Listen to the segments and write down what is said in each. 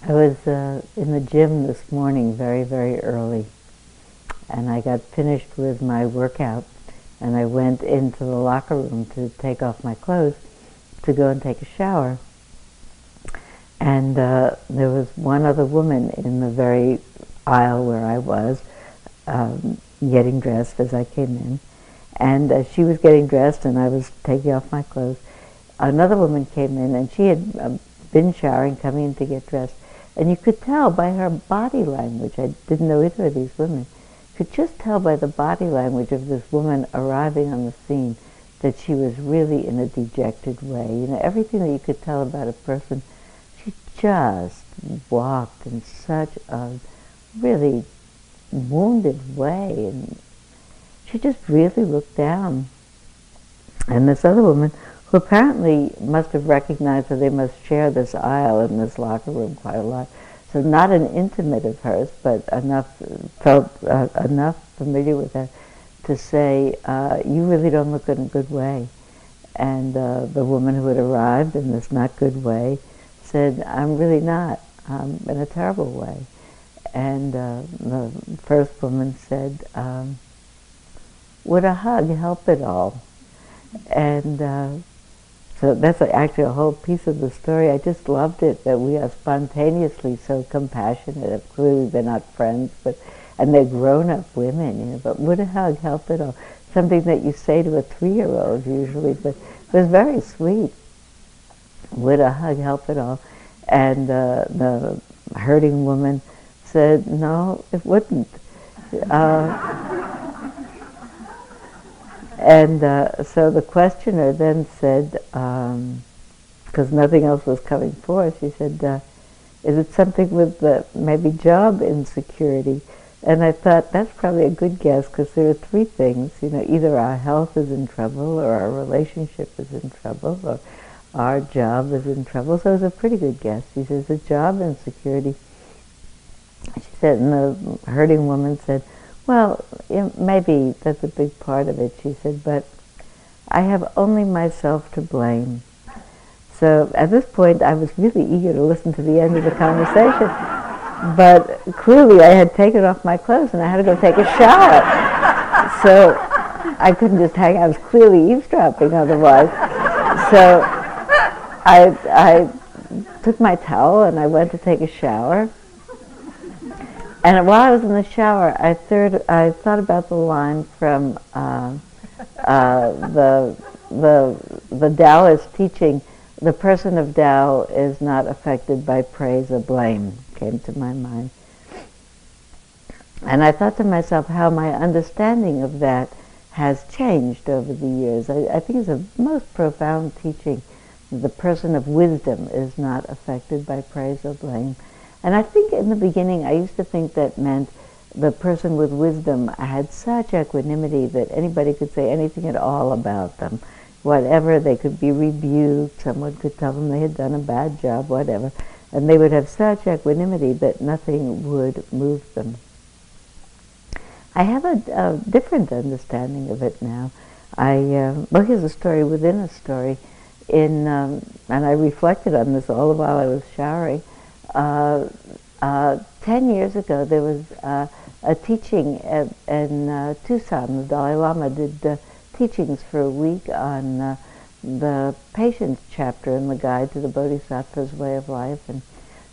I was uh, in the gym this morning very, very early, and I got finished with my workout, and I went into the locker room to take off my clothes to go and take a shower. And uh, there was one other woman in the very aisle where I was, um, getting dressed as I came in. And as she was getting dressed and I was taking off my clothes, another woman came in and she had uh, been showering, coming in to get dressed. And you could tell by her body language, I didn't know either of these women, could just tell by the body language of this woman arriving on the scene that she was really in a dejected way. You know, everything that you could tell about a person, she just walked in such a really wounded way, and she just really looked down. And this other woman who apparently must have recognized that they must share this aisle in this locker room quite a lot. So not an intimate of hers, but enough felt uh, enough familiar with her to say, uh, "You really don't look in a good way." And uh, the woman who had arrived in this not good way said, "I'm really not. I'm in a terrible way." And uh, the first woman said, um, "Would a hug help at all?" And uh, so that's actually a whole piece of the story. I just loved it that we are spontaneously so compassionate. Clearly, they're not friends, but and they're grown-up women, you know. But would a hug help at all? Something that you say to a three-year-old usually, but it was very sweet. Would a hug help at all? And uh, the hurting woman said, "No, it wouldn't." Uh, and uh, so the questioner then said, because um, nothing else was coming forth, she said, uh, is it something with the, maybe job insecurity? And I thought that's probably a good guess because there are three things. You know, either our health is in trouble, or our relationship is in trouble, or our job is in trouble. So it was a pretty good guess. She says the job insecurity. She said, and the hurting woman said, well, maybe that's a big part of it, she said, but I have only myself to blame. So at this point, I was really eager to listen to the end of the conversation. But clearly, I had taken off my clothes and I had to go take a shower. So I couldn't just hang. I was clearly eavesdropping otherwise. So I, I took my towel and I went to take a shower. And while I was in the shower, I, third, I thought about the line from uh, uh, the, the, the Taoist teaching, the person of Tao is not affected by praise or blame, came to my mind. And I thought to myself how my understanding of that has changed over the years. I, I think it's a most profound teaching. The person of wisdom is not affected by praise or blame. And I think in the beginning I used to think that meant the person with wisdom had such equanimity that anybody could say anything at all about them. Whatever, they could be rebuked, someone could tell them they had done a bad job, whatever. And they would have such equanimity that nothing would move them. I have a, a different understanding of it now. I, uh, well, here's a story within a story. In, um, and I reflected on this all the while I was showering uh, uh, 10 years ago, there was uh, a teaching at, in uh, Tucson. The Dalai Lama did teachings for a week on uh, the patience chapter in the Guide to the Bodhisattva's Way of Life. And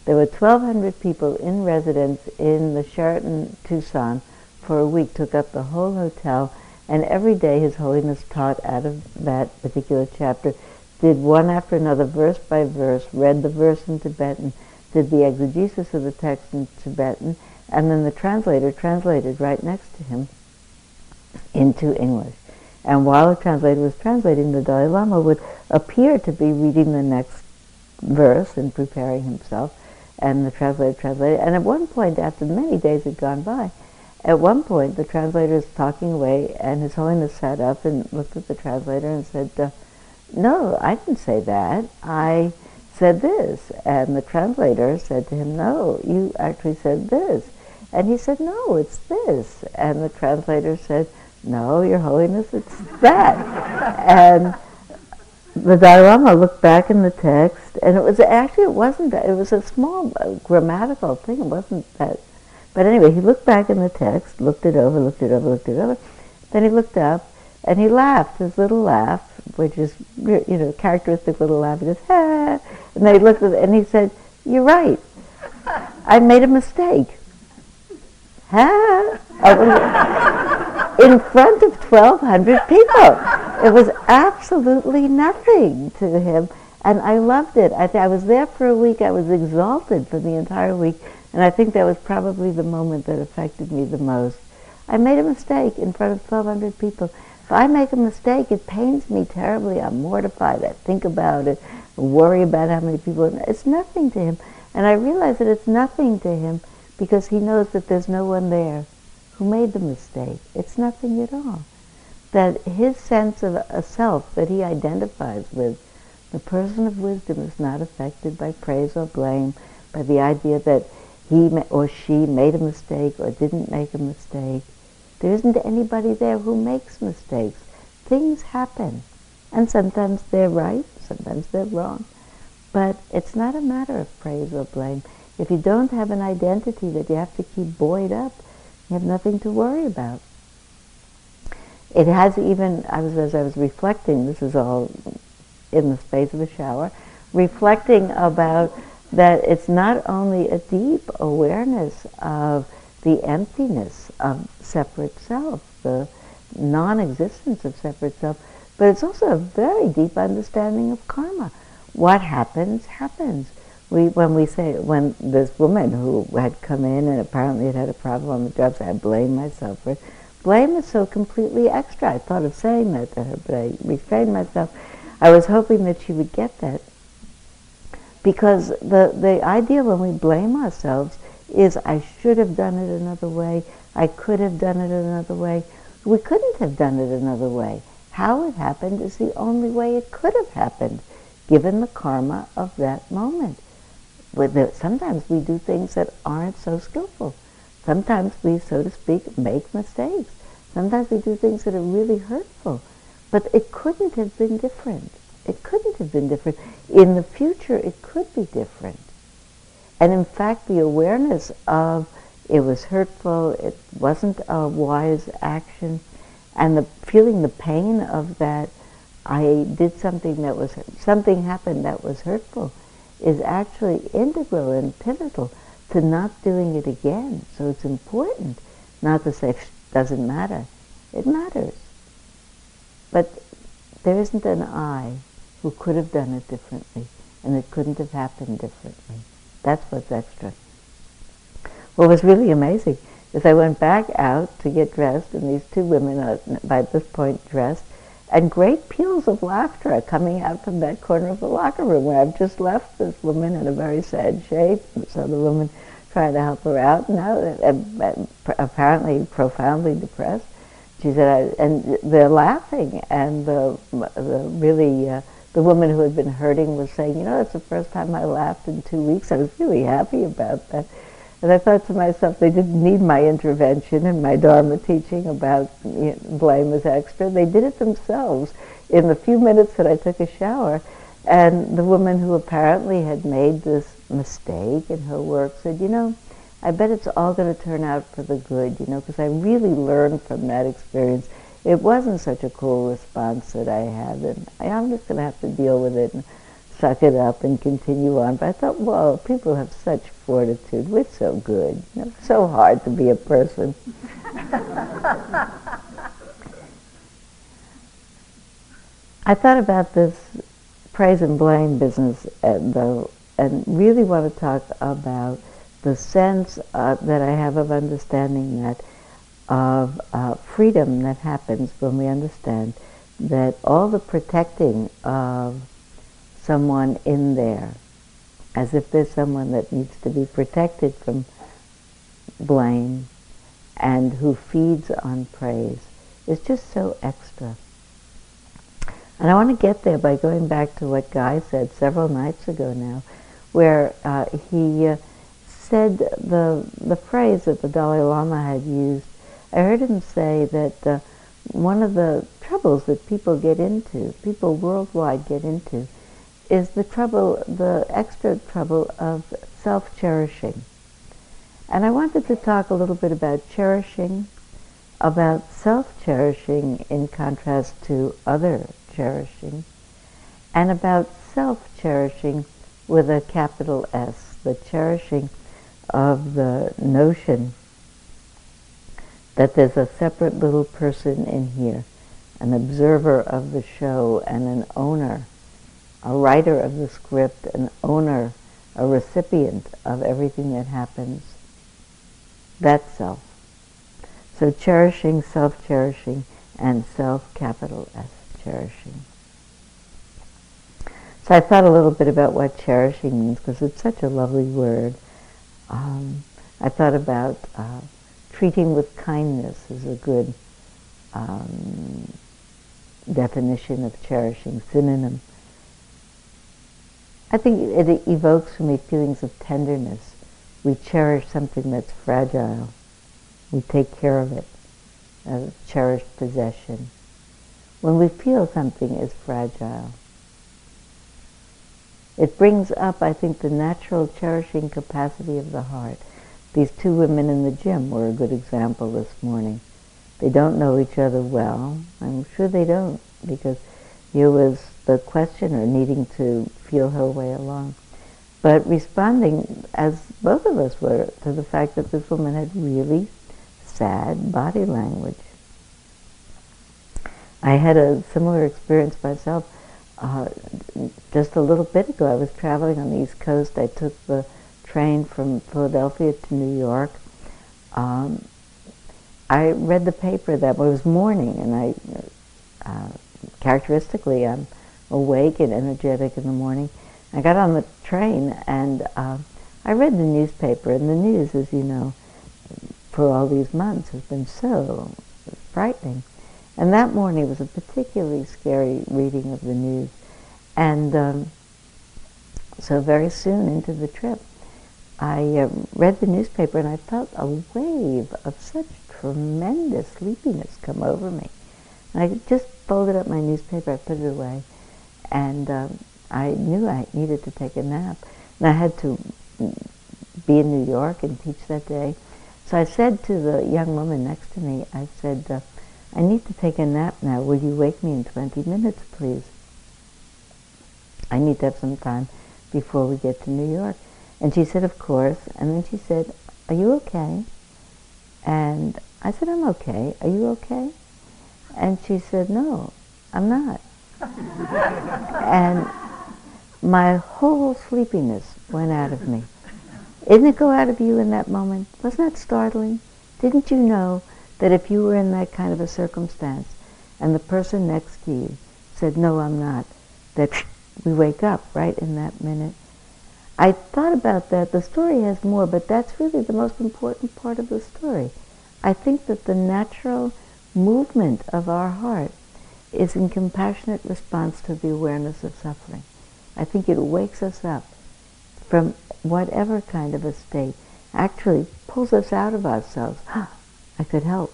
there were 1,200 people in residence in the Sheraton Tucson for a week, took up the whole hotel, and every day His Holiness taught out of that particular chapter, did one after another, verse by verse, read the verse in Tibetan, did the exegesis of the text in Tibetan, and then the translator translated right next to him into English. And while the translator was translating, the Dalai Lama would appear to be reading the next verse and preparing himself, and the translator translated. And at one point, after many days had gone by, at one point the translator is talking away, and His Holiness sat up and looked at the translator and said, uh, "No, I didn't say that. I." said this. And the translator said to him, no, you actually said this. And he said, no, it's this. And the translator said, no, Your Holiness, it's that. and the Dalai Lama looked back in the text, and it was actually it wasn't that it was a small uh, grammatical thing. It wasn't that, but anyway, he looked back in the text, looked it over, looked it over, looked it over. Then he looked up, and he laughed his little laugh, which is you know characteristic little laugh. He goes, ha, and then he looked at it, and he said, "You're right. I made a mistake." In front of 1,200 people. It was absolutely nothing to him, and I loved it. I, th- I was there for a week. I was exalted for the entire week, and I think that was probably the moment that affected me the most. I made a mistake in front of 1,200 people. If I make a mistake, it pains me terribly. I'm mortified. I think about it, worry about how many people. It's nothing to him. And I realize that it's nothing to him because he knows that there's no one there who made the mistake. It's nothing at all. That his sense of a self that he identifies with, the person of wisdom is not affected by praise or blame, by the idea that he or she made a mistake or didn't make a mistake. There isn't anybody there who makes mistakes. Things happen. And sometimes they're right, sometimes they're wrong. But it's not a matter of praise or blame. If you don't have an identity that you have to keep buoyed up, you have nothing to worry about. It has even, I was, as I was reflecting, this is all in the space of a shower, reflecting about that it's not only a deep awareness of the emptiness of separate self, the non-existence of separate self, but it's also a very deep understanding of karma. What happens, happens we when we say when this woman who had come in and apparently had had a problem on the job, I blame myself for it. Blame is so completely extra. I thought of saying that to her, but I restrained myself. I was hoping that she would get that. Because the, the idea when we blame ourselves is I should have done it another way, I could have done it another way. We couldn't have done it another way. How it happened is the only way it could have happened, given the karma of that moment sometimes we do things that aren't so skillful. Sometimes we, so to speak, make mistakes. Sometimes we do things that are really hurtful. But it couldn't have been different. It couldn't have been different. In the future, it could be different. And in fact, the awareness of it was hurtful, it wasn't a wise action, and the feeling the pain of that, I did something that was, something happened that was hurtful is actually integral and pivotal to not doing it again. So it's important not to say, it doesn't matter. It matters. But there isn't an I who could have done it differently, and it couldn't have happened differently. That's what's extra. What was really amazing is I went back out to get dressed, and these two women are by this point dressed, and great peals of laughter are coming out from that corner of the locker room where I've just left this woman in a very sad shape. This other woman trying to help her out now, apparently profoundly depressed. She said, and they're laughing, and the, the really uh, the woman who had been hurting was saying, you know, it's the first time I laughed in two weeks. I was really happy about that. And I thought to myself, they didn't need my intervention and my Dharma teaching about you know, blame is extra. They did it themselves in the few minutes that I took a shower. And the woman who apparently had made this mistake in her work said, you know, I bet it's all going to turn out for the good, you know, because I really learned from that experience. It wasn't such a cool response that I had, and I'm just going to have to deal with it. And, suck it up and continue on. But I thought, whoa, people have such fortitude. We're so good. Know, so hard to be a person. I thought about this praise and blame business and, though, and really want to talk about the sense uh, that I have of understanding that of uh, freedom that happens when we understand that all the protecting of someone in there, as if there's someone that needs to be protected from blame and who feeds on praise is just so extra. And I want to get there by going back to what Guy said several nights ago now, where uh, he uh, said the, the phrase that the Dalai Lama had used. I heard him say that uh, one of the troubles that people get into, people worldwide get into, is the trouble, the extra trouble of self-cherishing. And I wanted to talk a little bit about cherishing, about self-cherishing in contrast to other cherishing, and about self-cherishing with a capital S, the cherishing of the notion that there's a separate little person in here, an observer of the show and an owner, a writer of the script, an owner, a recipient of everything that happens. That self. So cherishing, self-cherishing, and self-capital S cherishing. So I thought a little bit about what cherishing means because it's such a lovely word. Um, I thought about uh, treating with kindness is a good um, definition of cherishing, synonym. I think it evokes for me feelings of tenderness. We cherish something that's fragile. We take care of it, as a cherished possession. When we feel something is fragile, it brings up, I think, the natural cherishing capacity of the heart. These two women in the gym were a good example this morning. They don't know each other well. I'm sure they don't, because here was the questioner needing to feel her way along. But responding, as both of us were, to the fact that this woman had really sad body language. I had a similar experience myself. Uh, just a little bit ago, I was traveling on the East Coast. I took the train from Philadelphia to New York, um, I read the paper that was morning, and I, uh, characteristically, I'm awake and energetic in the morning. I got on the train and uh, I read the newspaper, and the news, as you know, for all these months has been so frightening. And that morning was a particularly scary reading of the news. And um, so very soon into the trip, I uh, read the newspaper and I felt a wave of such tremendous sleepiness come over me. And I just folded up my newspaper, I put it away, and um, I knew I needed to take a nap. And I had to be in New York and teach that day. So I said to the young woman next to me, I said, uh, I need to take a nap now. Will you wake me in 20 minutes, please? I need to have some time before we get to New York. And she said, of course. And then she said, are you okay? And I said, I'm okay. Are you okay? And she said, no, I'm not. And my whole sleepiness went out of me. Didn't it go out of you in that moment? Wasn't that startling? Didn't you know that if you were in that kind of a circumstance and the person next to you said, no, I'm not, that we wake up right in that minute I thought about that. The story has more, but that's really the most important part of the story. I think that the natural movement of our heart is in compassionate response to the awareness of suffering. I think it wakes us up from whatever kind of a state, actually pulls us out of ourselves. I could help.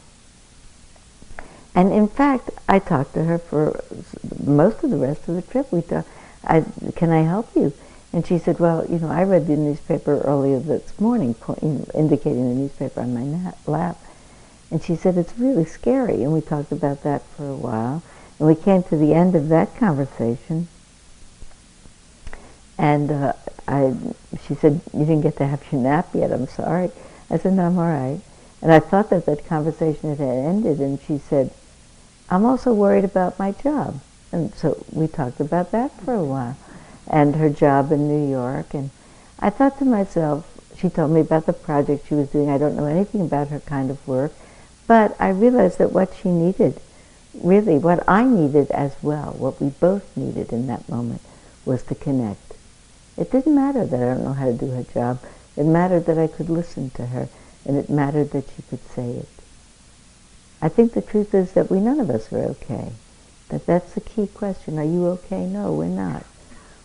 And in fact, I talked to her for most of the rest of the trip. We talked, I, can I help you? And she said, well, you know, I read the newspaper earlier this morning, indicating the newspaper on my lap. And she said, it's really scary. And we talked about that for a while. And we came to the end of that conversation. And uh, I, she said, you didn't get to have your nap yet. I'm sorry. I said, no, I'm all right. And I thought that that conversation had ended. And she said, I'm also worried about my job. And so we talked about that for a while and her job in New York. And I thought to myself, she told me about the project she was doing. I don't know anything about her kind of work, but I realized that what she needed, really what I needed as well, what we both needed in that moment, was to connect. It didn't matter that I don't know how to do her job. It mattered that I could listen to her, and it mattered that she could say it. I think the truth is that we none of us are okay. That that's the key question. Are you okay? No, we're not.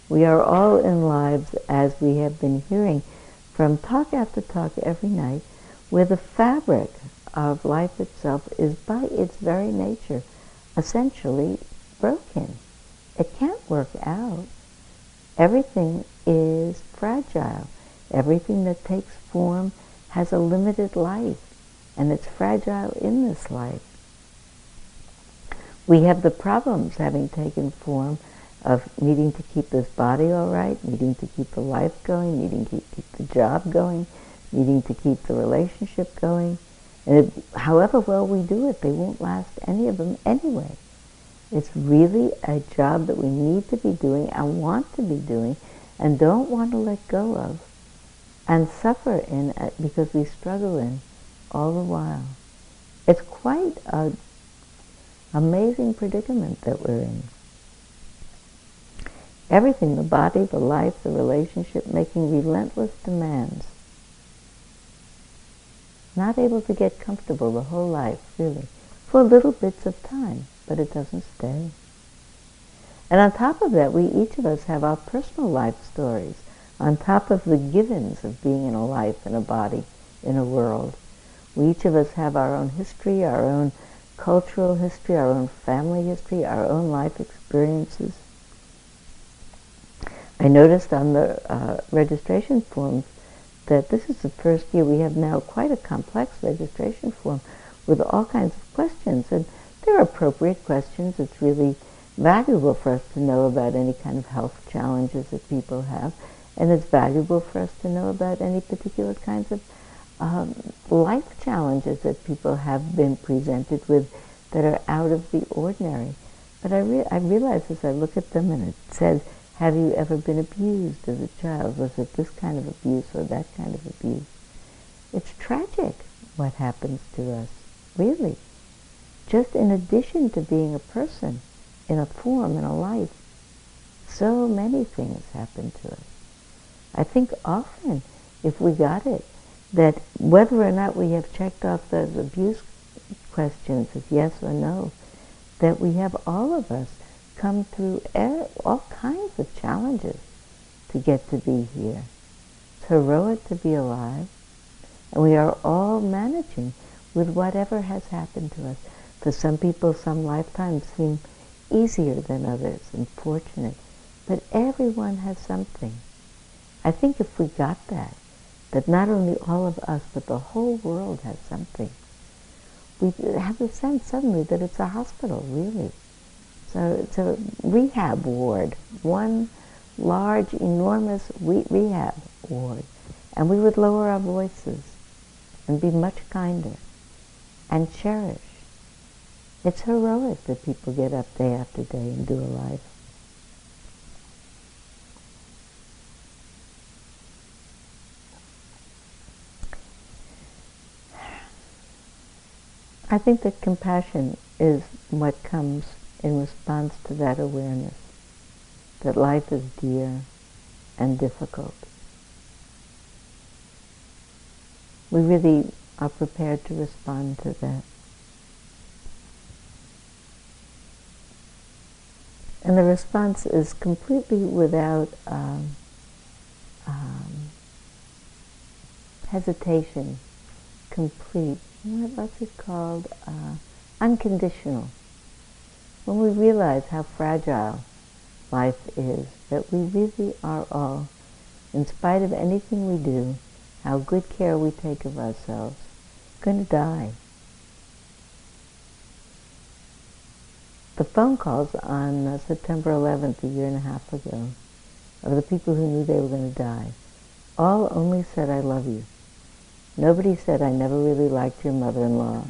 We are all in lives, as we have been hearing from talk after talk every night, where the fabric of life itself is by its very nature essentially broken. It can't work out. Everything is fragile. Everything that takes form has a limited life, and it's fragile in this life. We have the problems having taken form of needing to keep this body all right, needing to keep the life going, needing to keep the job going, needing to keep the relationship going. And it, however well we do it, they won't last any of them anyway. It's really a job that we need to be doing and want to be doing and don't want to let go of and suffer in because we struggle in all the while. It's quite an amazing predicament that we're in. Everything, the body, the life, the relationship, making relentless demands. Not able to get comfortable the whole life, really, for little bits of time but it doesn't stay. And on top of that, we each of us have our personal life stories, on top of the givens of being in a life, in a body, in a world. We each of us have our own history, our own cultural history, our own family history, our own life experiences. I noticed on the uh, registration forms that this is the first year we have now quite a complex registration form with all kinds of questions. And they're appropriate questions. It's really valuable for us to know about any kind of health challenges that people have, and it's valuable for us to know about any particular kinds of um, life challenges that people have been presented with that are out of the ordinary. But I, re- I realize as I look at them and it says, have you ever been abused as a child? Was it this kind of abuse or that kind of abuse? It's tragic what happens to us, really just in addition to being a person in a form, in a life, so many things happen to us. I think often, if we got it, that whether or not we have checked off those abuse questions as yes or no, that we have all of us come through all kinds of challenges to get to be here. It's heroic to be alive, and we are all managing with whatever has happened to us. For some people, some lifetimes seem easier than others and fortunate. But everyone has something. I think if we got that, that not only all of us, but the whole world has something, we have the sense suddenly that it's a hospital, really. So it's a rehab ward, one large, enormous re- rehab ward. And we would lower our voices and be much kinder and cherish it's heroic that people get up day after day and do a life. I think that compassion is what comes in response to that awareness that life is dear and difficult. We really are prepared to respond to that. And the response is completely without um, um, hesitation, complete. What's it called? Uh, unconditional. When we realize how fragile life is, that we really are all, in spite of anything we do, how good care we take of ourselves, going to die. the phone calls on uh, September 11th, a year and a half ago, of the people who knew they were going to die, all only said, I love you. Nobody said, I never really liked your mother-in-law,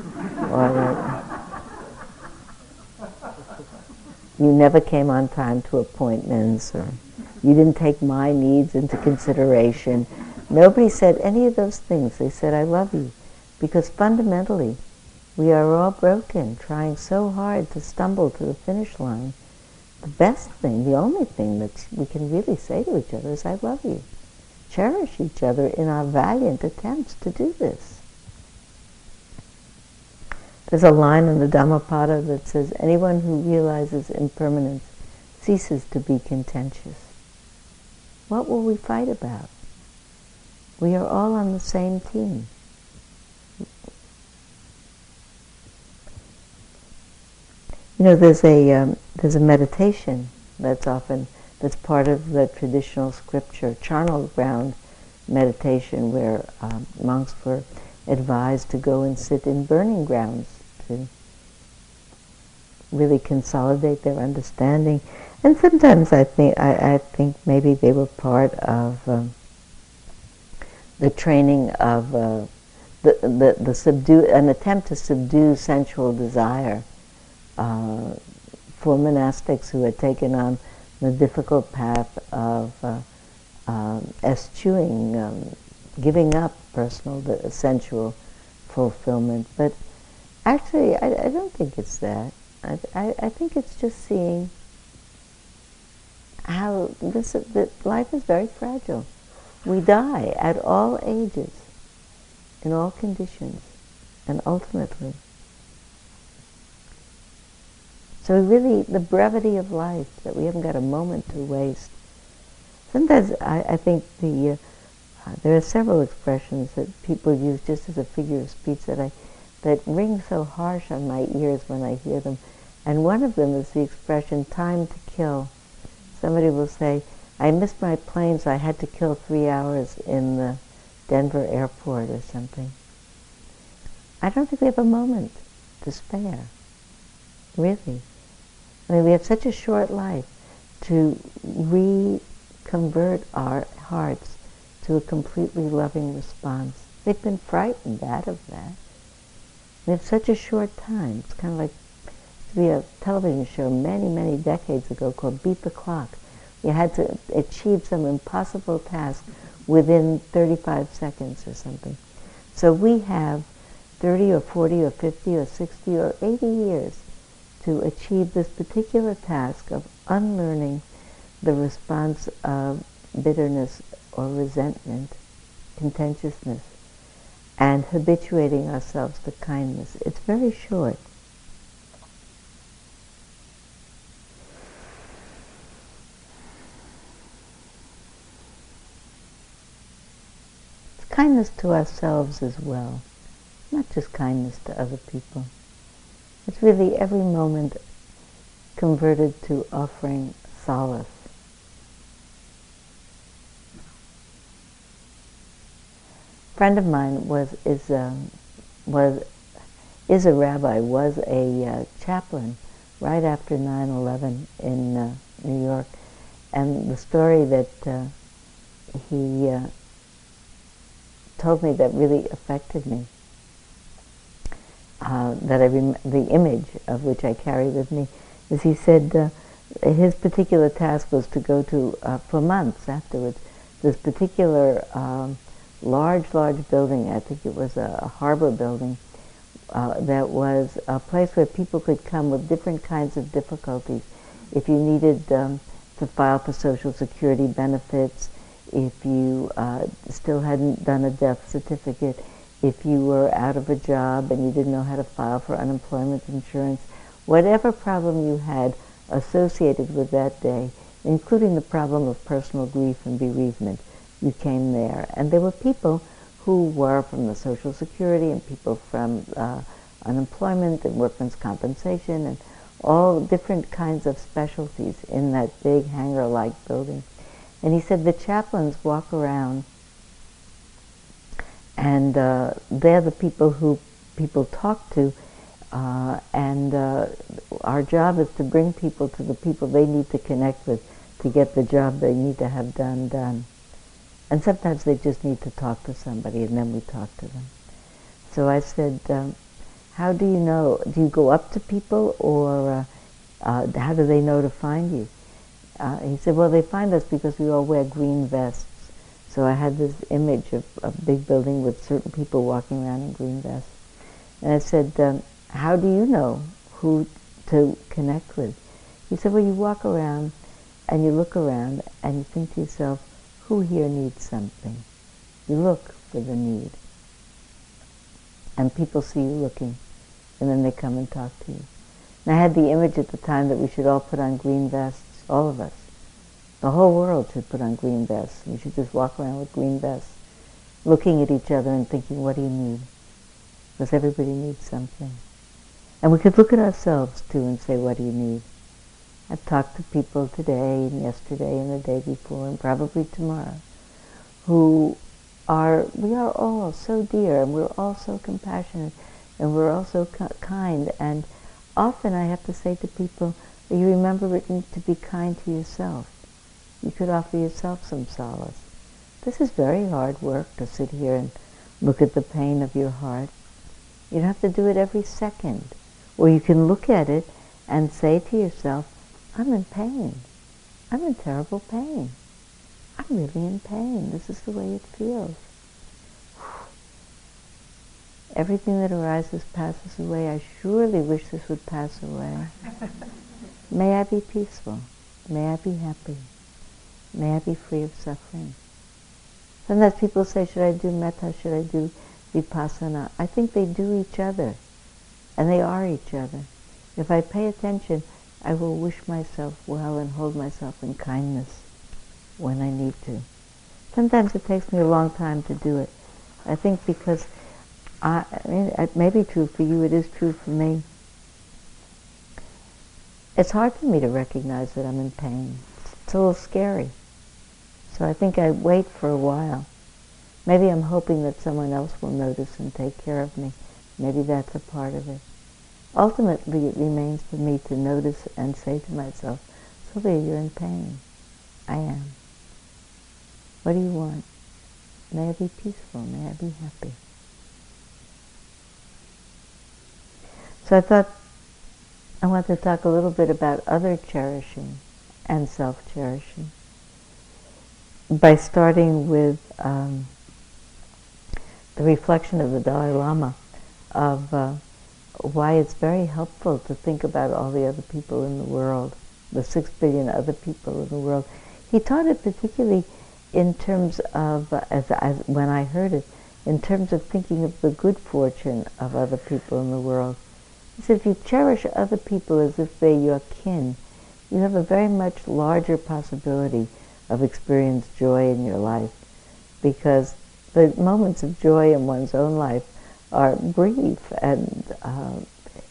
or that you never came on time to appointments, or you didn't take my needs into consideration. Nobody said any of those things. They said, I love you. Because fundamentally, we are all broken, trying so hard to stumble to the finish line. The best thing, the only thing that we can really say to each other is, I love you. Cherish each other in our valiant attempts to do this. There's a line in the Dhammapada that says, anyone who realizes impermanence ceases to be contentious. What will we fight about? We are all on the same team. You know, there's a um, there's a meditation that's often that's part of the traditional scripture charnel ground meditation, where um, monks were advised to go and sit in burning grounds to really consolidate their understanding. And sometimes I think I, I think maybe they were part of um, the training of uh, the, the the subdue an attempt to subdue sensual desire uh, for monastics who had taken on the difficult path of uh, um, eschewing, um, giving up personal, sensual fulfillment. But actually, I, I don't think it's that. I, I, I, think it's just seeing how this that life is very fragile. We die at all ages, in all conditions, and ultimately. So really, the brevity of life, that we haven't got a moment to waste. Sometimes I, I think the uh, uh, there are several expressions that people use just as a figure of speech that I that ring so harsh on my ears when I hear them. And one of them is the expression "time to kill." Somebody will say, "I missed my plane, so I had to kill three hours in the Denver airport or something." I don't think we have a moment to spare. Really. I mean, we have such a short life to reconvert our hearts to a completely loving response. They've been frightened out of that. We have such a short time. It's kind of like to be a television show many, many decades ago called Beat the Clock. You had to achieve some impossible task within 35 seconds or something. So we have 30 or 40 or 50 or 60 or 80 years to achieve this particular task of unlearning the response of bitterness or resentment, contentiousness, and habituating ourselves to kindness. It's very short. It's kindness to ourselves as well, not just kindness to other people. It's really every moment converted to offering solace friend of mine was is um, was is a rabbi, was a uh, chaplain right after 9/11 in uh, New York, and the story that uh, he uh, told me that really affected me. Uh, that I rem- the image of which I carry with me is he said uh, his particular task was to go to for months afterwards this particular um, large, large building. I think it was a, a harbor building uh, that was a place where people could come with different kinds of difficulties. If you needed um, to file for Social Security benefits, if you uh, still hadn't done a death certificate, if you were out of a job and you didn't know how to file for unemployment insurance, whatever problem you had associated with that day, including the problem of personal grief and bereavement, you came there. And there were people who were from the Social Security and people from uh, unemployment and workmen's compensation and all different kinds of specialties in that big hangar-like building. And he said the chaplains walk around and uh, they're the people who people talk to uh, and uh, our job is to bring people to the people they need to connect with to get the job they need to have done done. And sometimes they just need to talk to somebody, and then we talk to them. So I said, um, how do you know? Do you go up to people, or uh, uh, how do they know to find you? Uh, he said, well, they find us because we all wear green vests. So I had this image of a big building with certain people walking around in green vests. And I said, um, how do you know who to connect with? He said, well, you walk around and you look around and you think to yourself, who here needs something? You look for the need. And people see you looking, and then they come and talk to you. And I had the image at the time that we should all put on green vests, all of us. The whole world should put on green vests. We should just walk around with green vests, looking at each other and thinking, what do you need? Because everybody needs something. And we could look at ourselves too and say, what do you need? I've talked to people today and yesterday and the day before and probably tomorrow who are, we are all so dear and we're all so compassionate and we're all so kind. And often I have to say to people, you remember to be kind to yourself. You could offer yourself some solace. This is very hard work to sit here and look at the pain of your heart. You don't have to do it every second. Or you can look at it and say to yourself, I'm in pain. I'm in terrible pain. I'm really in pain. This is the way it feels. Everything that arises passes away. I surely wish this would pass away. May I be peaceful. May I be happy. May I be free of suffering. Sometimes people say, should I do metta? Should I do vipassana? I think they do each other. And they are each other. If I pay attention, I will wish myself well and hold myself in kindness when I need to. Sometimes it takes me a long time to do it. I think because I, I mean, it may be true for you, it is true for me. It's hard for me to recognize that I'm in pain. It's a little scary. So I think I wait for a while. Maybe I'm hoping that someone else will notice and take care of me. Maybe that's a part of it. Ultimately, it remains for me to notice and say to myself, Sylvia, you're in pain. I am. What do you want? May I be peaceful. May I be happy. So I thought I want to talk a little bit about other cherishing and self-cherishing by starting with um, the reflection of the Dalai Lama of uh, why it's very helpful to think about all the other people in the world, the six billion other people in the world. He taught it particularly in terms of, as, as when I heard it, in terms of thinking of the good fortune of other people in the world. He said, if you cherish other people as if they're your kin, you have a very much larger possibility of experience joy in your life because the moments of joy in one's own life are brief and uh,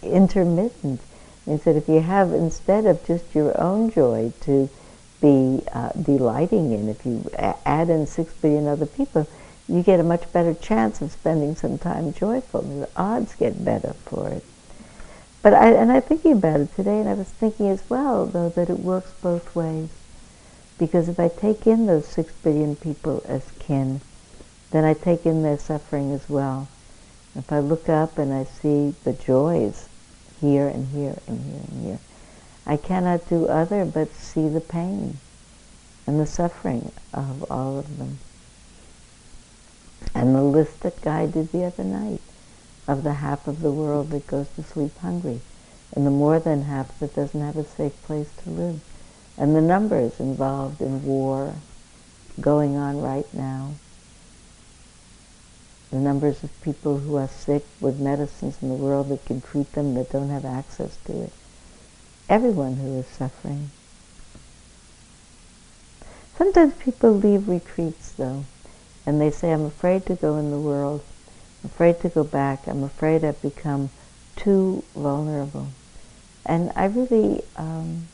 intermittent. Means that if you have, instead of just your own joy to be uh, delighting in, if you add in six billion other people, you get a much better chance of spending some time joyful. The odds get better for it. But I, and I'm thinking about it today, and I was thinking as well, though, that it works both ways. Because if I take in those six billion people as kin, then I take in their suffering as well. If I look up and I see the joys here and here and here and here, I cannot do other but see the pain and the suffering of all of them. And the list that Guy did the other night of the half of the world that goes to sleep hungry, and the more than half that doesn't have a safe place to live, and the numbers involved in war going on right now, the numbers of people who are sick with medicines in the world that can treat them that don't have access to it. Everyone who is suffering. Sometimes people leave retreats though, and they say, I'm afraid to go in the world. I'm afraid to go back. I'm afraid I've become too vulnerable. And I really um,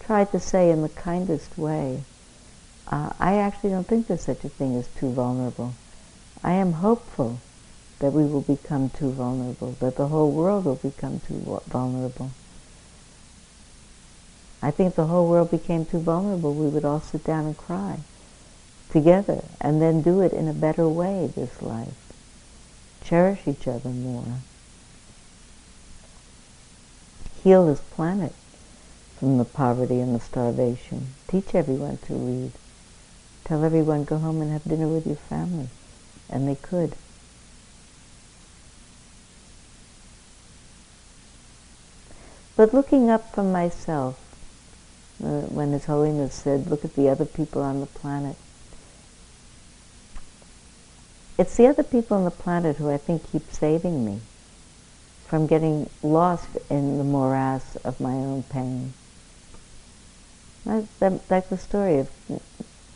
tried to say in the kindest way, uh, I actually don't think there's such a thing as too vulnerable. I am hopeful that we will become too vulnerable, that the whole world will become too vulnerable. I think if the whole world became too vulnerable, we would all sit down and cry together and then do it in a better way this life. Cherish each other more. Heal this planet from the poverty and the starvation. Teach everyone to read. Tell everyone go home and have dinner with your family and they could. But looking up from myself, uh, when His Holiness said, look at the other people on the planet, it's the other people on the planet who I think keep saving me from getting lost in the morass of my own pain. That, that's the story of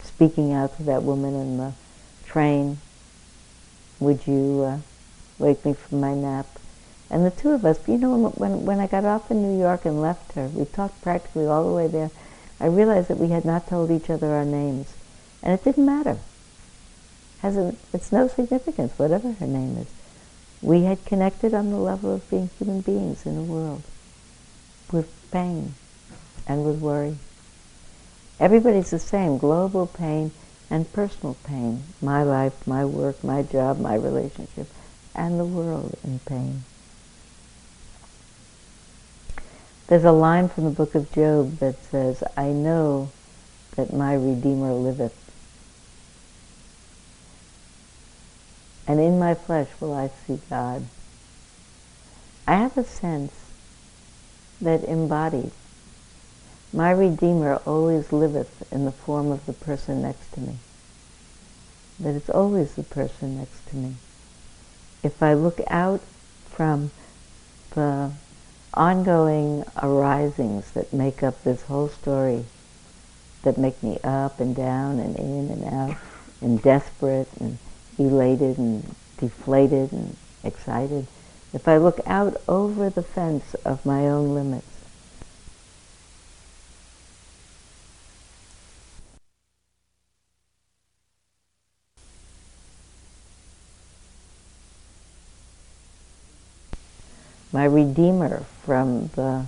speaking out to that woman in the train would you uh, wake me from my nap? And the two of us, you know, when, when I got off in New York and left her, we talked practically all the way there, I realized that we had not told each other our names. And it didn't matter. Hasn't, it's no significance, whatever her name is. We had connected on the level of being human beings in the world with pain and with worry. Everybody's the same, global pain and personal pain. My life, my work, my job, my relationship, and the world in pain. There's a line from the book of Job that says, I know that my Redeemer liveth. And in my flesh will I see God. I have a sense that embodied my Redeemer always liveth in the form of the person next to me. That it's always the person next to me. If I look out from the ongoing arisings that make up this whole story, that make me up and down and in and out, and desperate and elated and deflated and excited, if I look out over the fence of my own limits, my redeemer from the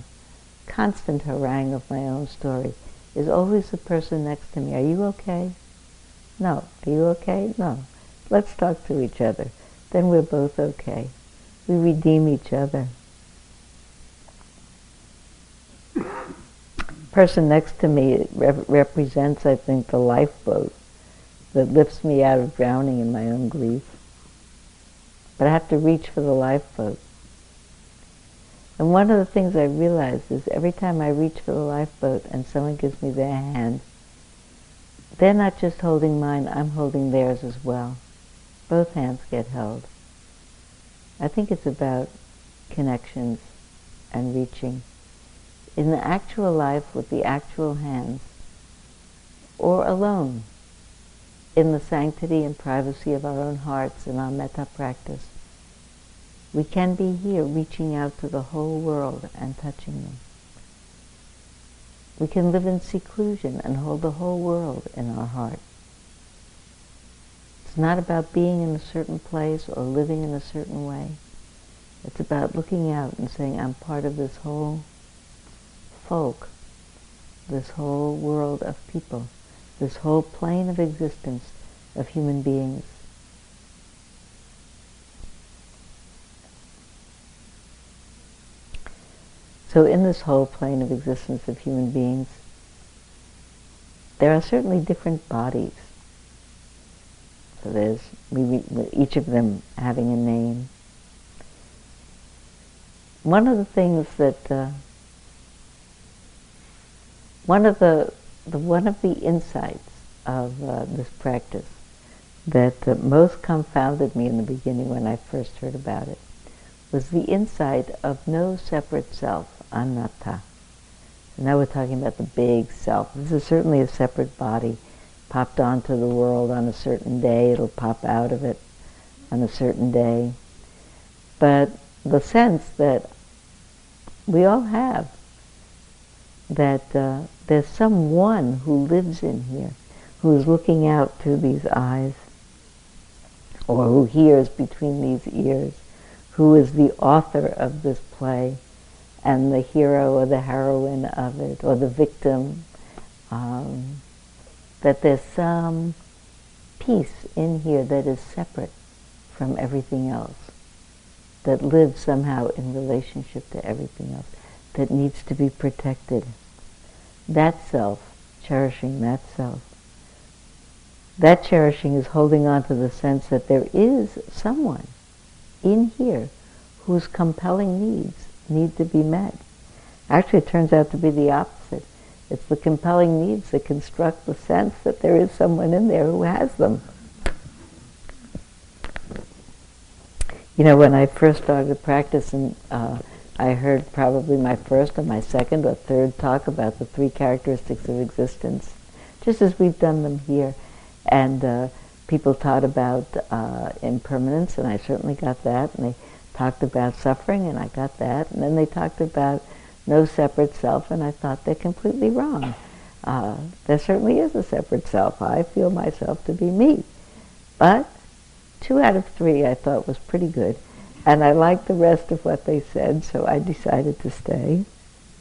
constant harangue of my own story is always the person next to me. Are you okay? No. Are you okay? No. Let's talk to each other. Then we're both okay. We redeem each other. Person next to me rep- represents, I think, the lifeboat that lifts me out of drowning in my own grief. But I have to reach for the lifeboat. And one of the things I realized is every time I reach for the lifeboat and someone gives me their hand, they're not just holding mine, I'm holding theirs as well. Both hands get held. I think it's about connections and reaching. In the actual life with the actual hands, or alone, in the sanctity and privacy of our own hearts in our metta practice, we can be here reaching out to the whole world and touching them. We can live in seclusion and hold the whole world in our heart. It's not about being in a certain place or living in a certain way. It's about looking out and saying, I'm part of this whole folk, this whole world of people, this whole plane of existence of human beings. So in this whole plane of existence of human beings, there are certainly different bodies. So there's we, each of them having a name. One of the things that uh, one of the, the, one of the insights of uh, this practice that uh, most confounded me in the beginning when I first heard about it was the insight of no separate self anatta. Now we're talking about the big self. This is certainly a separate body, popped onto the world on a certain day. It'll pop out of it on a certain day. But the sense that we all have that uh, there's someone who lives in here, who's looking out through these eyes, or who hears between these ears, who is the author of this play, and the hero or the heroine of it, or the victim, um, that there's some piece in here that is separate from everything else, that lives somehow in relationship to everything else, that needs to be protected. That self, cherishing that self. That cherishing is holding on to the sense that there is someone in here whose compelling needs need to be met. Actually, it turns out to be the opposite. It's the compelling needs that construct the sense that there is someone in there who has them. You know, when I first started practicing, uh, I heard probably my first or my second or third talk about the three characteristics of existence, just as we've done them here. And uh, people taught about uh, impermanence, and I certainly got that. And they talked about suffering, and I got that. And then they talked about no separate self, and I thought they're completely wrong. Uh, there certainly is a separate self. I feel myself to be me. But two out of three I thought was pretty good. And I liked the rest of what they said, so I decided to stay.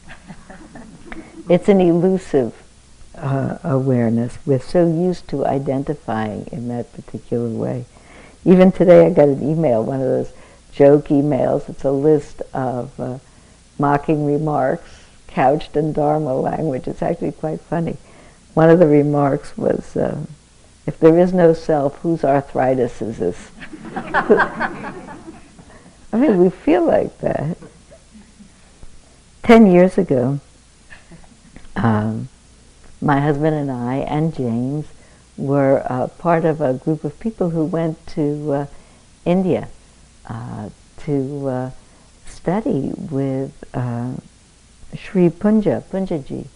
it's an elusive uh, awareness. We're so used to identifying in that particular way. Even today I got an email, one of those joke emails. It's a list of uh, mocking remarks couched in Dharma language. It's actually quite funny. One of the remarks was, uh, if there is no self, whose arthritis is this? I mean, we feel like that. Ten years ago, um, my husband and I and James were uh, part of a group of people who went to uh, India to uh, study with uh, Sri Punja, Punjaji,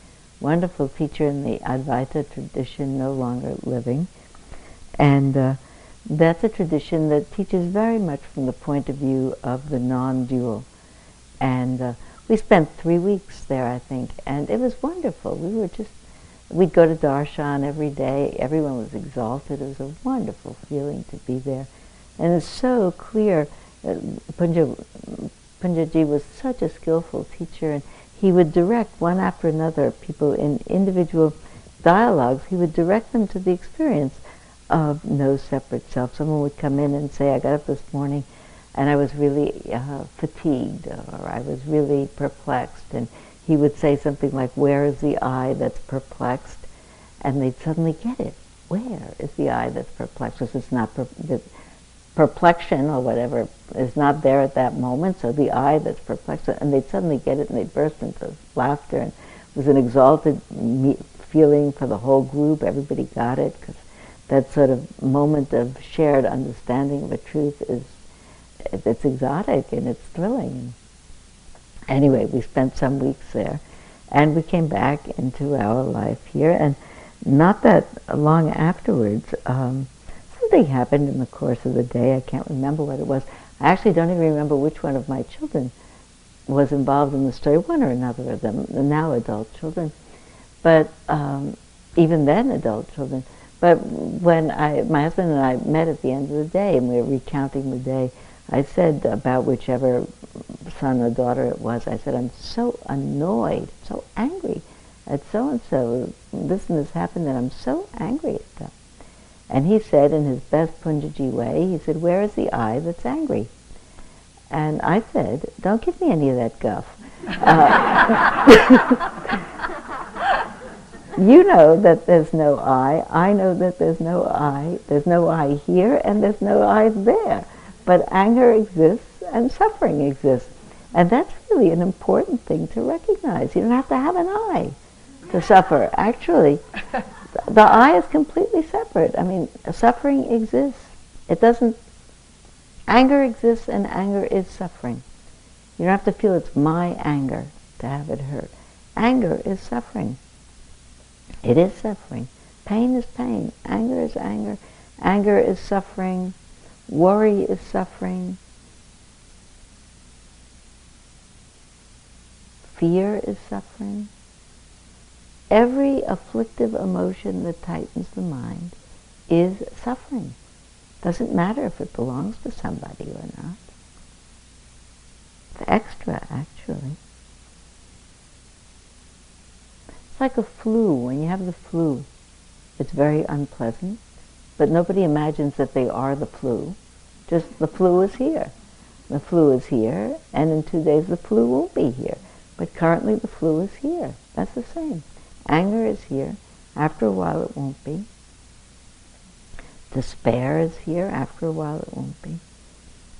wonderful teacher in the Advaita tradition, no longer living. And uh, that's a tradition that teaches very much from the point of view of the non-dual. And uh, we spent three weeks there, I think, and it was wonderful. We were just, we'd go to darshan every day. Everyone was exalted. It was a wonderful feeling to be there. And it's so clear. Punja, Punjaji was such a skillful teacher, and he would direct one after another people in individual dialogues. He would direct them to the experience of no separate self. Someone would come in and say, I got up this morning and I was really uh, fatigued or I was really perplexed. And he would say something like, where is the I that's perplexed? And they'd suddenly get it. Where is the I that's perplexed? Because it's not per- perplexion or whatever is not there at that moment. So the I that's perplexed, and they'd suddenly get it and they'd burst into laughter. And it was an exalted feeling for the whole group. Everybody got it because that sort of moment of shared understanding of a truth is it's exotic and it's thrilling. Anyway, we spent some weeks there, and we came back into our life here. And not that long afterwards, um, something happened in the course of the day. I can't remember what it was. I actually don't even remember which one of my children was involved in the story. One or another of them, the now adult children, but um, even then adult children. But when I, my husband and I met at the end of the day and we were recounting the day, I said about whichever son or daughter it was, I said, I'm so annoyed, so angry at so-and-so. This and this happened and I'm so angry at them. And he said in his best Punjaji way, he said, where is the I that's angry? And I said, don't give me any of that guff. Uh, you know that there's no I. I know that there's no I. There's no I here and there's no I there. But anger exists and suffering exists. And that's really an important thing to recognize. You don't have to have an I to suffer. Actually, the I is completely separate. I mean, suffering exists. It doesn't, anger exists and anger is suffering. You don't have to feel it's my anger to have it hurt. Anger is suffering. It is suffering. Pain is pain. Anger is anger. Anger is suffering. Worry is suffering. Fear is suffering. Every afflictive emotion that tightens the mind is suffering. Doesn't matter if it belongs to somebody or not. It's extra, actually. It's like a flu. When you have the flu, it's very unpleasant, but nobody imagines that they are the flu. Just the flu is here. The flu is here, and in two days the flu won't be here. But currently the flu is here. That's the same. Anger is here. After a while it won't be. Despair is here. After a while it won't be.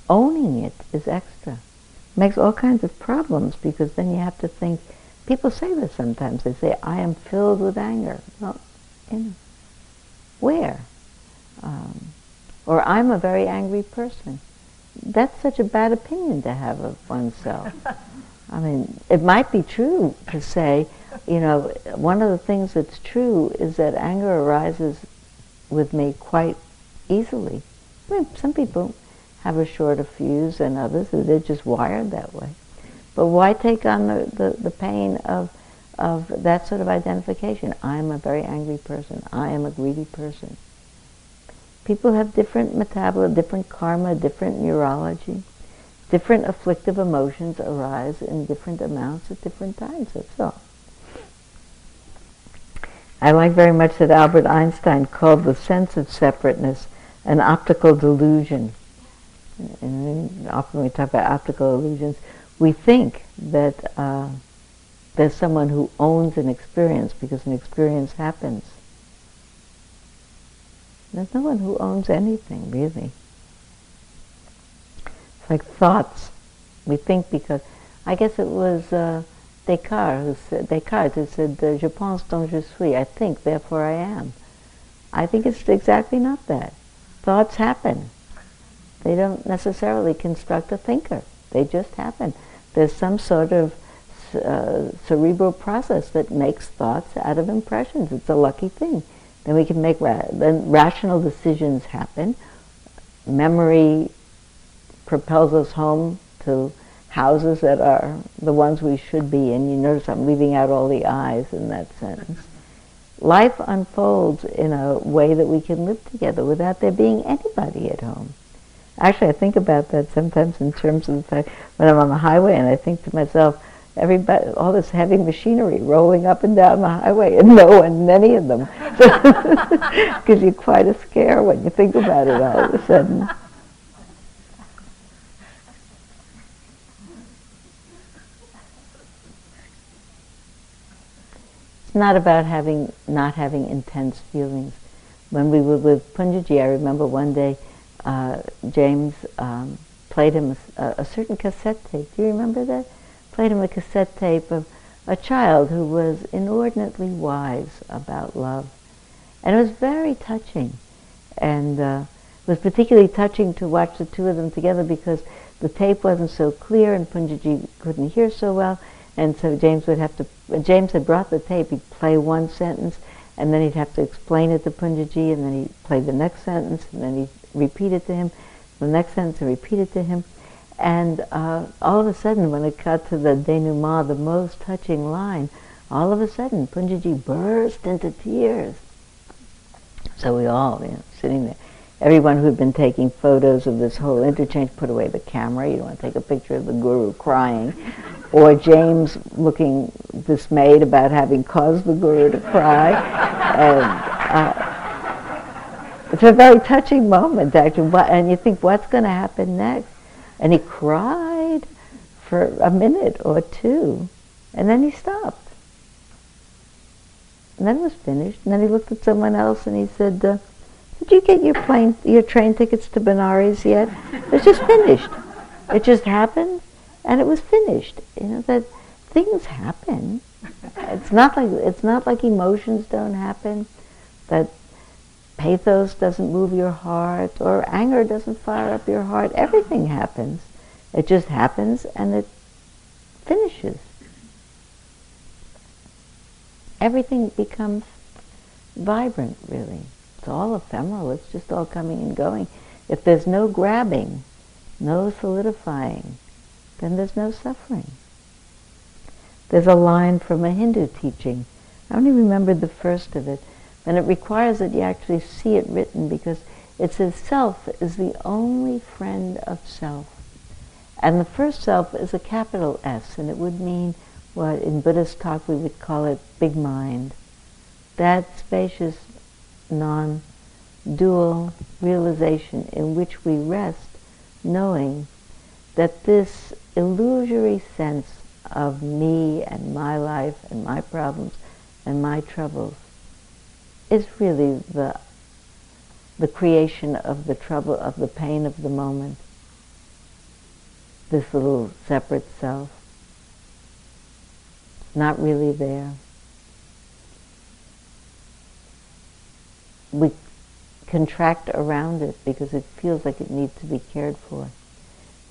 Owning it is extra. It makes all kinds of problems because then you have to think, People say this sometimes. They say, I am filled with anger. Well, you know, where? Um, or I'm a very angry person. That's such a bad opinion to have of oneself. I mean, it might be true to say, you know, one of the things that's true is that anger arises with me quite easily. I mean, some people have a shorter fuse than others. They're just wired that way. But why take on the, the, the pain of, of that sort of identification? I'm a very angry person. I am a greedy person. People have different metabolism, different karma, different neurology. Different afflictive emotions arise in different amounts at different times, that's all. I like very much that Albert Einstein called the sense of separateness an optical delusion. And often we talk about optical illusions, we think that uh, there's someone who owns an experience because an experience happens. There's no one who owns anything, really. It's like thoughts. We think because, I guess it was uh, Descartes who said, Descartes who said, "Je pense donc je suis." I think, therefore I am. I think it's exactly not that. Thoughts happen. They don't necessarily construct a thinker. They just happen. There's some sort of uh, cerebral process that makes thoughts out of impressions. It's a lucky thing. Then we can make ra- then rational decisions happen. Memory propels us home to houses that are the ones we should be in. You notice I'm leaving out all the I's in that sentence. Life unfolds in a way that we can live together without there being anybody at home. Actually, I think about that sometimes in terms of the fact when I'm on the highway and I think to myself, everybody, all this heavy machinery rolling up and down the highway and no one, any of them. gives you quite a scare when you think about it all of a sudden. It's not about having not having intense feelings. When we were with Punjaji, I remember one day uh, James um, played him a, a, certain cassette tape. Do you remember that? Played him a cassette tape of a child who was inordinately wise about love, and it was very touching. And uh, it was particularly touching to watch the two of them together because the tape wasn't so clear and Punjaji couldn't hear so well, and so James would have to, James had brought the tape, he'd play one sentence, and then he'd have to explain it to Punjaji, and then he'd play the next sentence, and then he'd repeat it to him, the next sentence and repeat it to him. And uh, all of a sudden, when it got to the denouement, the most touching line, all of a sudden, Punjaji burst into tears. So we all, you know, sitting there. Everyone who'd been taking photos of this whole interchange put away the camera. You don't want to take a picture of the guru crying or James looking dismayed about having caused the guru to cry. and, uh, it's a very touching moment, actually. And you think, what's going to happen next? And he cried for a minute or two, and then he stopped. And then it was finished. And then he looked at someone else and he said, uh, "Did you get your plane, your train tickets to Benares yet? It's just finished. It just happened." and it was finished. You know that things happen. It's not like it's not like emotions don't happen. That pathos doesn't move your heart or anger doesn't fire up your heart. Everything happens. It just happens and it finishes. Everything becomes vibrant, really. It's all ephemeral. It's just all coming and going. If there's no grabbing, no solidifying, then there's no suffering. There's a line from a Hindu teaching. I only remember the first of it. And it requires that you actually see it written because it says self is the only friend of self. And the first self is a capital S, and it would mean what in Buddhist talk we would call it big mind. That spacious, non-dual realization in which we rest, knowing that this illusory sense of me and my life and my problems and my troubles is really the the creation of the trouble of the pain of the moment. This little separate self. Not really there we contract around it because it feels like it needs to be cared for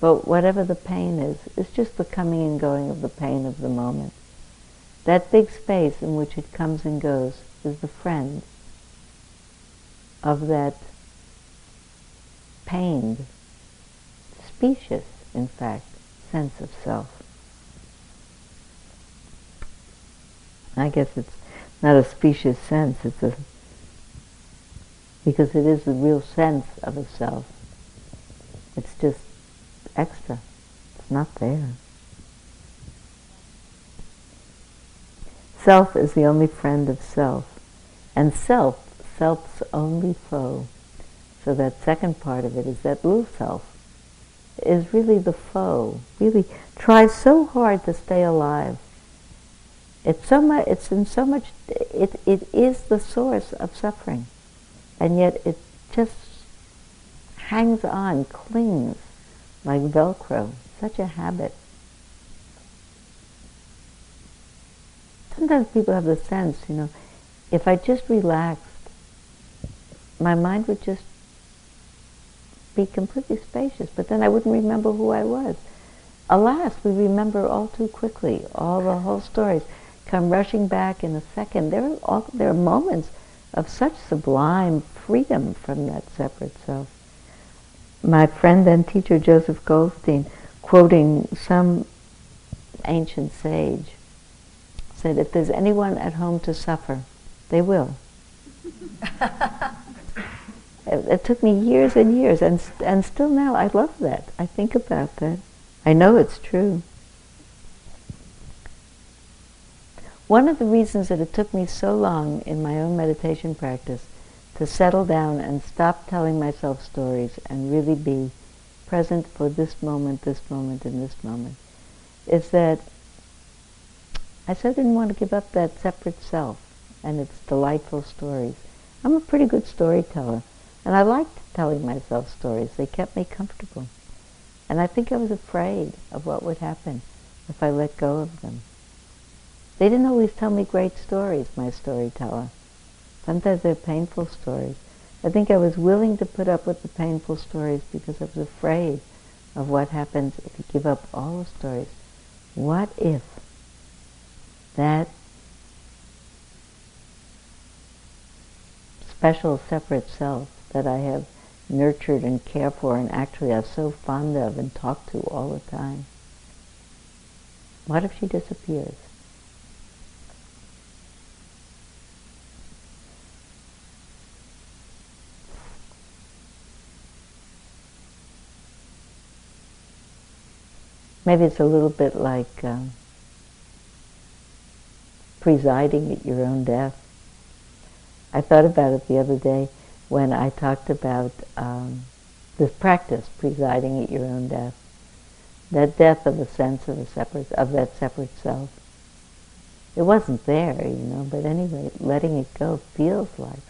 but whatever the pain is, it's just the coming and going of the pain of the moment. That big space in which it comes and goes is the friend of that pained specious, in fact, sense of self. I guess it's not a specious sense, it's a because it is the real sense of a self. It's just extra. It's not there. Self is the only friend of self, and self, self's only foe. So that second part of it is that little self is really the foe, really tries so hard to stay alive. It's so much, it's in so much, it, it is the source of suffering. And yet it just hangs on, clings like Velcro, such a habit. Sometimes people have the sense, you know, if I just relaxed, my mind would just be completely spacious, but then I wouldn't remember who I was. Alas, we remember all too quickly. All the whole stories come rushing back in a second. There are, all, there are moments of such sublime freedom from that separate self. My friend and teacher Joseph Goldstein, quoting some ancient sage, said, if there's anyone at home to suffer, they will. it, it, took me years and years, and, and still now I love that. I think about that. I know it's true. One of the reasons that it took me so long in my own meditation practice to settle down and stop telling myself stories and really be present for this moment, this moment, and this moment, is that I so didn't want to give up that separate self and its delightful stories. I'm a pretty good storyteller, and I liked telling myself stories. They kept me comfortable. And I think I was afraid of what would happen if I let go of them. They didn't always tell me great stories, my storyteller. Sometimes they're painful stories. I think I was willing to put up with the painful stories because I was afraid of what happens if you give up all the stories. What if that special separate self that I have nurtured and cared for and actually I'm so fond of and talk to all the time, what if she disappears? Maybe it's a little bit like um, presiding at your own death. I thought about it the other day when I talked about um, this practice, presiding at your own death. That death of a sense of a separate of that separate self. It wasn't there, you know, but anyway, letting it go feels like.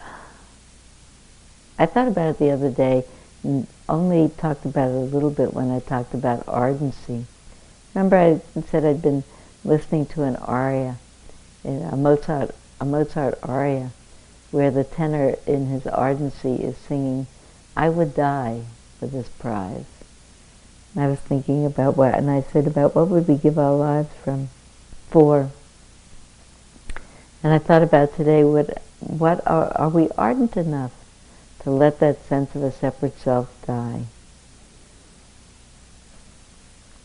I thought about it the other day, and only talked about it a little bit when I talked about ardency. Remember I said I'd been listening to an aria, a Mozart, a Mozart aria, where the tenor in his ardency is singing, I would die for this prize. And I was thinking about what, and I said about what would we give our lives from, for. And I thought about today, what, what are, are we ardent enough to let that sense of a separate self die?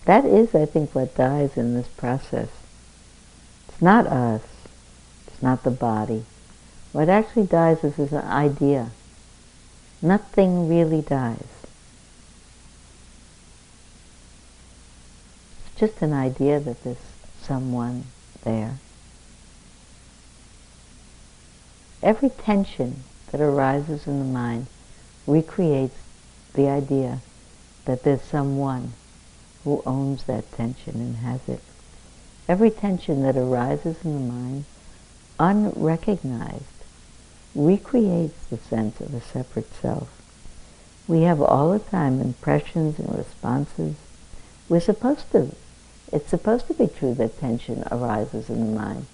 That is, I think, what dies in this process. It's not us. It's not the body. What actually dies is, an idea. Nothing really dies. It's just an idea that there's someone there. Every tension that arises in the mind recreates the idea that there's someone who owns that tension and has it. Every tension that arises in the mind, unrecognized, recreates the sense of a separate self. We have all the time impressions and responses. We're supposed to. It's supposed to be true that tension arises in the mind.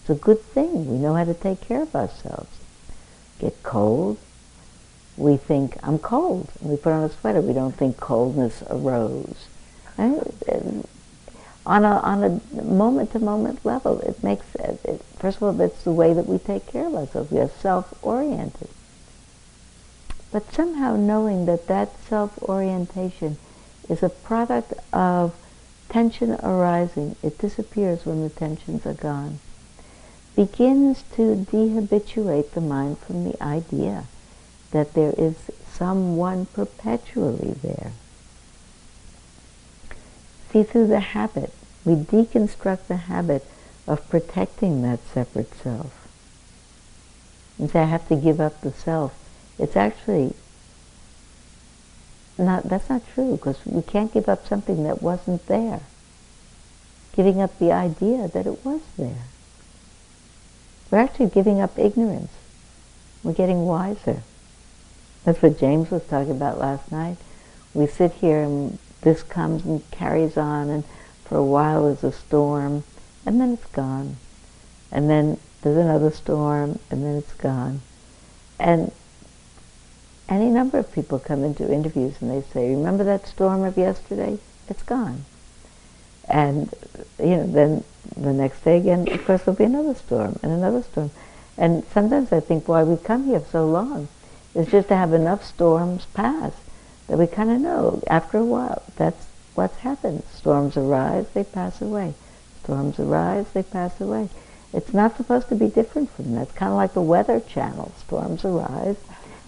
It's a good thing. We know how to take care of ourselves. Get cold. We think, I'm cold. And we put on a sweater. We don't think coldness arose Uh, on a on a moment to moment level, it makes it, first of all that's the way that we take care of ourselves. We are self oriented, but somehow knowing that that self orientation is a product of tension arising. It disappears when the tensions are gone. Begins to dehabituate the mind from the idea that there is someone perpetually there. See through the habit. We deconstruct the habit of protecting that separate self. And say, I have to give up the self. It's actually not, that's not true because we can't give up something that wasn't there. Giving up the idea that it was there. We're actually giving up ignorance. We're getting wiser. That's what James was talking about last night. We sit here and this comes and carries on and for a while there's a storm and then it's gone. And then there's another storm and then it's gone. And any number of people come into interviews and they say, remember that storm of yesterday? It's gone. And, you know, then the next day again, of course, there'll be another storm and another storm. And sometimes I think why we come here so long is just to have enough storms pass that we kind of know after a while that's what's happened. Storms arise, they pass away. Storms arise, they pass away. It's not supposed to be different from that. It's kind of like the weather channel. Storms arise,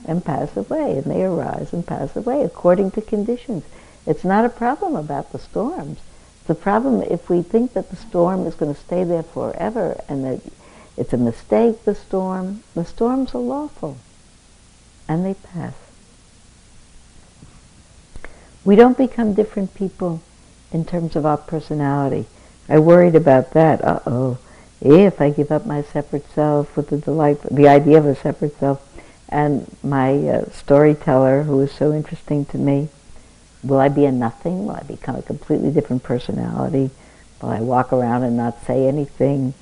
and pass away, and they arise and pass away according to conditions. It's not a problem about the storms. The problem if we think that the storm is going to stay there forever and that it's a mistake, the storm, the storms are lawful and they pass. We don't become different people in terms of our personality. I worried about that. Uh-oh. If I give up my separate self with the delight, the idea of a separate self, and my uh, storyteller, who is so interesting to me, will I be a nothing? Will I become a completely different personality? Will I walk around and not say anything?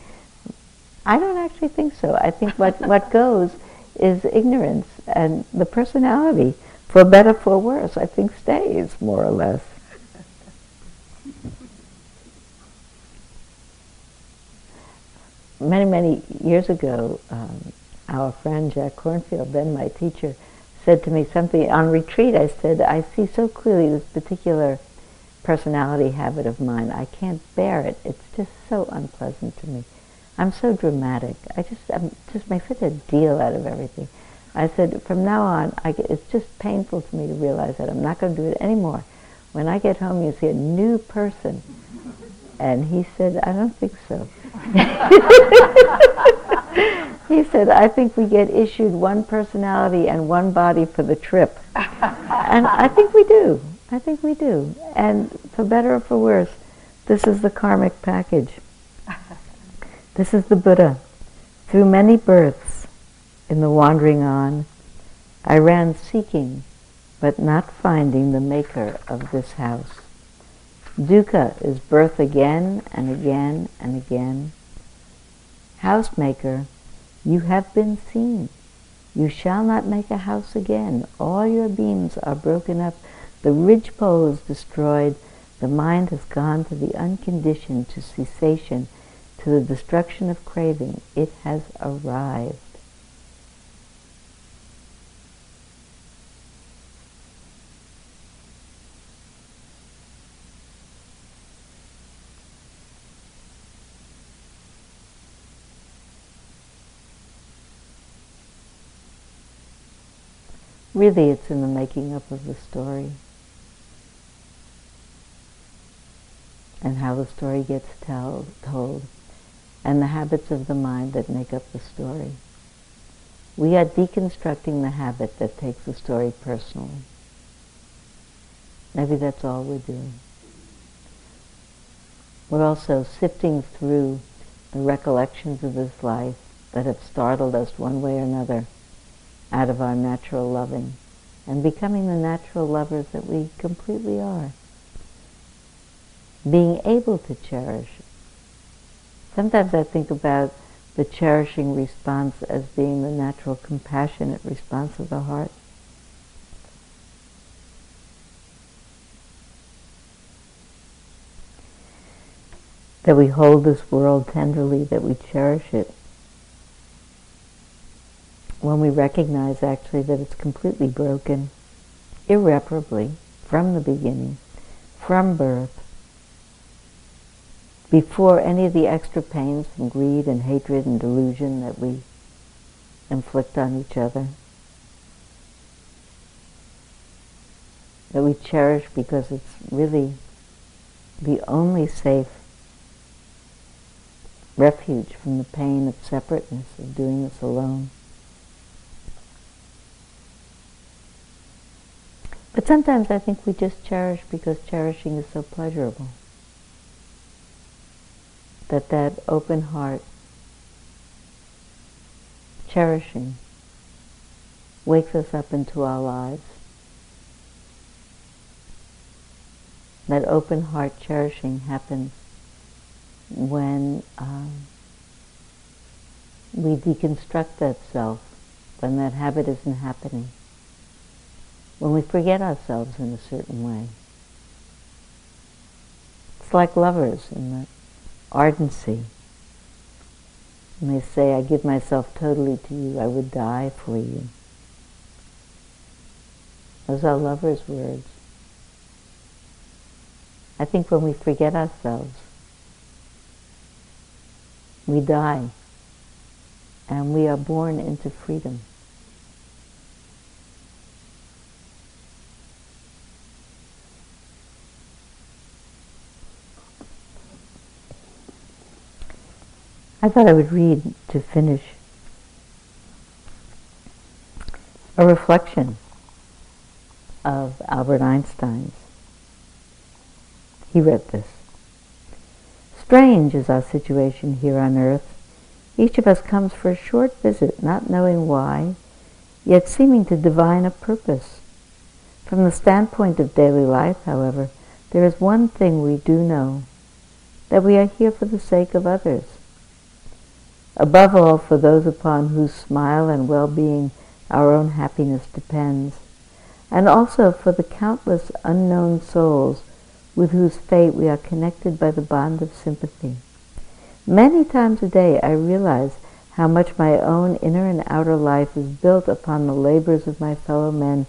I don't actually think so. I think what, what goes is ignorance, and the personality, for better, for worse, I think stays more or less. many, many years ago, um, our friend Jack Kornfield, then my teacher, said to me something on retreat. I said, I see so clearly this particular personality habit of mine. I can't bear it. It's just so unpleasant to me. I'm so dramatic. I just I'm just make such a deal out of everything. I said, from now on, get, it's just painful to me to realize that I'm not going to do it anymore. When I get home, you see a new person. And he said, I don't think so. he said, I think we get issued one personality and one body for the trip. and I think we do. I think we do. And for better or for worse, this is the karmic package. This is the Buddha. Through many births in the wandering on, I ran seeking, but not finding the maker of this house. Dukkha is birth again and again and again. Housemaker, you have been seen. You shall not make a house again. All your beams are broken up. The ridgepole is destroyed. The mind has gone to the unconditioned, to cessation, to the destruction of craving. It has arrived. Really, it's in the making up of the story. And how the story gets tell, told. And the habits of the mind that make up the story. We are deconstructing the habit that takes the story personally. Maybe that's all we're doing. We're also sifting through the recollections of this life that have startled us one way or another out of our natural loving and becoming the natural lovers that we completely are. Being able to cherish. Sometimes I think about the cherishing response as being the natural compassionate response of the heart. That we hold this world tenderly, that we cherish it when we recognize actually that it's completely broken, irreparably, from the beginning, from birth, before any of the extra pains from greed and hatred and delusion that we inflict on each other, that we cherish because it's really the only safe refuge from the pain of separateness, of doing this alone. But sometimes I think we just cherish because cherishing is so pleasurable. That that open heart, cherishing, wakes us up into our lives. That open heart cherishing happens when um, we deconstruct that self, when that habit isn't happening, when we forget ourselves in a certain way. It's like lovers in the ardency. And they say, I give myself totally to you, I would die for you. Those are lovers' words. I think when we forget ourselves, we die and we are born into freedom. I thought I would read to finish a reflection of Albert Einstein's. He read this. Strange is our situation here on earth. Each of us comes for a short visit, not knowing why, yet seeming to divine a purpose. From the standpoint of daily life, however, there is one thing we do know, that we are here for the sake of others. Above all, for those upon whose smile and well-being our own happiness depends, and also for the countless unknown souls with whose fate we are connected by the bond of sympathy. Many times a day I realize how much my own inner and outer life is built upon the labors of my fellow men,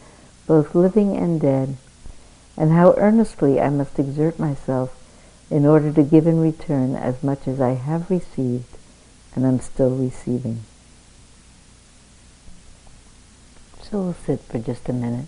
both living and dead, and how earnestly I must exert myself in order to give in return as much as I have received and I'm still receiving. So we'll sit for just a minute.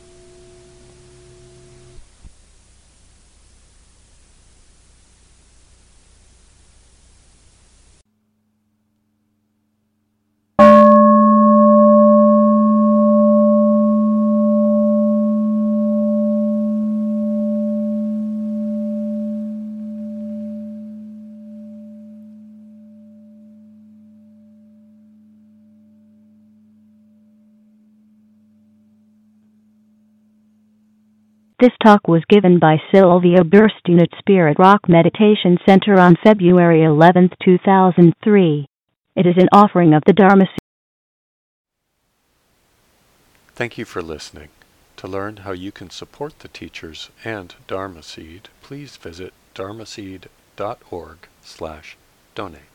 This talk was given by Sylvia Boorstein at Spirit Rock Meditation Center on February 11, 2003. It is an offering of the Dharma Seed. Thank you for listening. To learn how you can support the teachers and Dharma Seed, please visit dharmaseed.org slash donate.